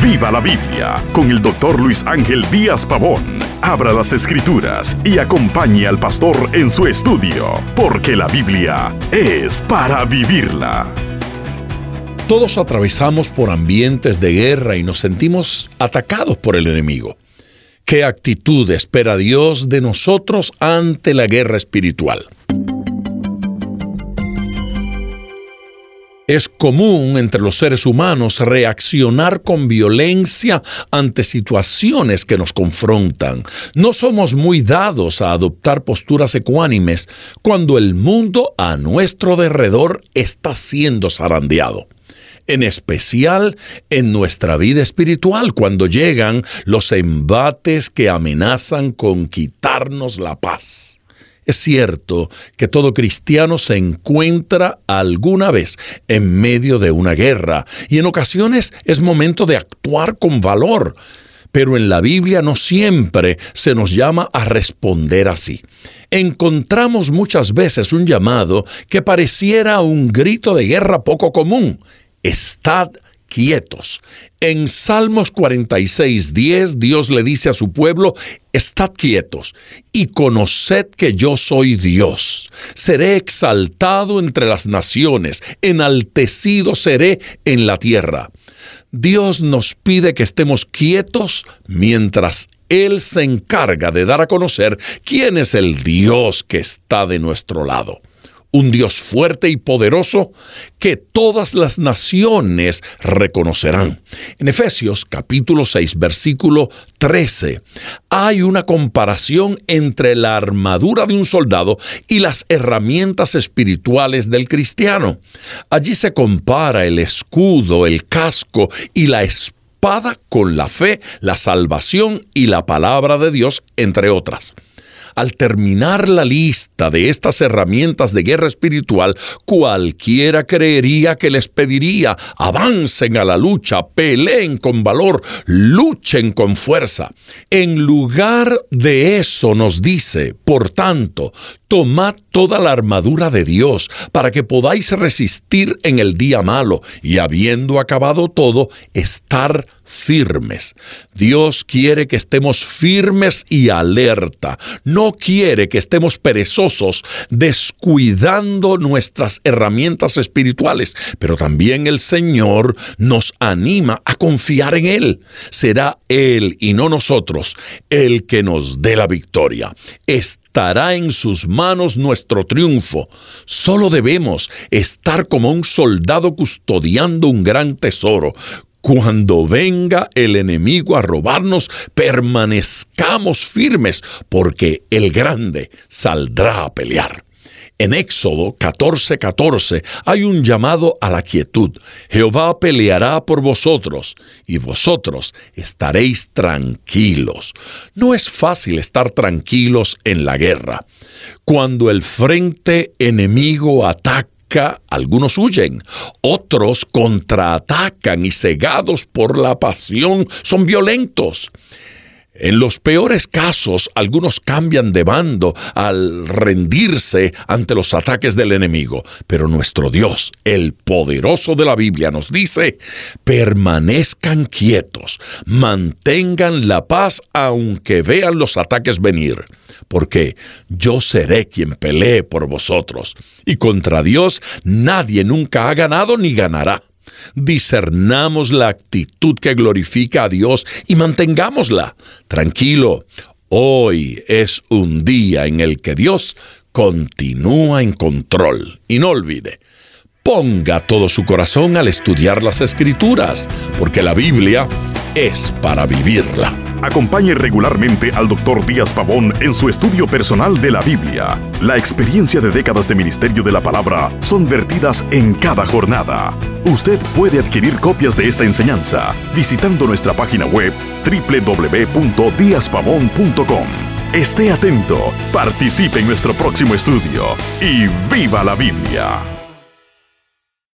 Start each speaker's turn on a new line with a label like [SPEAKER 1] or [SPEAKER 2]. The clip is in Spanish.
[SPEAKER 1] Viva la Biblia con el doctor Luis Ángel Díaz Pavón. Abra las escrituras y acompañe al pastor en su estudio, porque la Biblia es para vivirla.
[SPEAKER 2] Todos atravesamos por ambientes de guerra y nos sentimos atacados por el enemigo. ¿Qué actitud espera Dios de nosotros ante la guerra espiritual? Es común entre los seres humanos reaccionar con violencia ante situaciones que nos confrontan. No somos muy dados a adoptar posturas ecuánimes cuando el mundo a nuestro derredor está siendo zarandeado en especial en nuestra vida espiritual, cuando llegan los embates que amenazan con quitarnos la paz. Es cierto que todo cristiano se encuentra alguna vez en medio de una guerra y en ocasiones es momento de actuar con valor, pero en la Biblia no siempre se nos llama a responder así. Encontramos muchas veces un llamado que pareciera un grito de guerra poco común. Estad quietos. En Salmos 46, 10, Dios le dice a su pueblo, Estad quietos y conoced que yo soy Dios. Seré exaltado entre las naciones, enaltecido seré en la tierra. Dios nos pide que estemos quietos mientras Él se encarga de dar a conocer quién es el Dios que está de nuestro lado un Dios fuerte y poderoso que todas las naciones reconocerán. En Efesios capítulo 6 versículo 13 hay una comparación entre la armadura de un soldado y las herramientas espirituales del cristiano. Allí se compara el escudo, el casco y la espada con la fe, la salvación y la palabra de Dios, entre otras. Al terminar la lista de estas herramientas de guerra espiritual, cualquiera creería que les pediría, avancen a la lucha, peleen con valor, luchen con fuerza. En lugar de eso nos dice, por tanto, tomad toda la armadura de Dios para que podáis resistir en el día malo y habiendo acabado todo, estar firmes. Dios quiere que estemos firmes y alerta. No quiere que estemos perezosos descuidando nuestras herramientas espirituales, pero también el Señor nos anima a confiar en Él. Será Él y no nosotros el que nos dé la victoria. Estará en sus manos nuestro triunfo. Solo debemos estar como un soldado custodiando un gran tesoro, cuando venga el enemigo a robarnos, permanezcamos firmes, porque el grande saldrá a pelear. En Éxodo 14:14 14, hay un llamado a la quietud. Jehová peleará por vosotros y vosotros estaréis tranquilos. No es fácil estar tranquilos en la guerra. Cuando el frente enemigo ataca, algunos huyen, otros contraatacan y cegados por la pasión son violentos. En los peores casos, algunos cambian de bando al rendirse ante los ataques del enemigo. Pero nuestro Dios, el poderoso de la Biblia, nos dice, permanezcan quietos, mantengan la paz aunque vean los ataques venir, porque yo seré quien pelee por vosotros. Y contra Dios nadie nunca ha ganado ni ganará discernamos la actitud que glorifica a Dios y mantengámosla. Tranquilo, hoy es un día en el que Dios continúa en control. Y no olvide, ponga todo su corazón al estudiar las escrituras, porque la Biblia es para vivirla.
[SPEAKER 1] Acompañe regularmente al Dr. Díaz Pavón en su estudio personal de la Biblia. La experiencia de décadas de ministerio de la palabra son vertidas en cada jornada. Usted puede adquirir copias de esta enseñanza visitando nuestra página web www.diazpavón.com. Esté atento, participe en nuestro próximo estudio y viva la Biblia.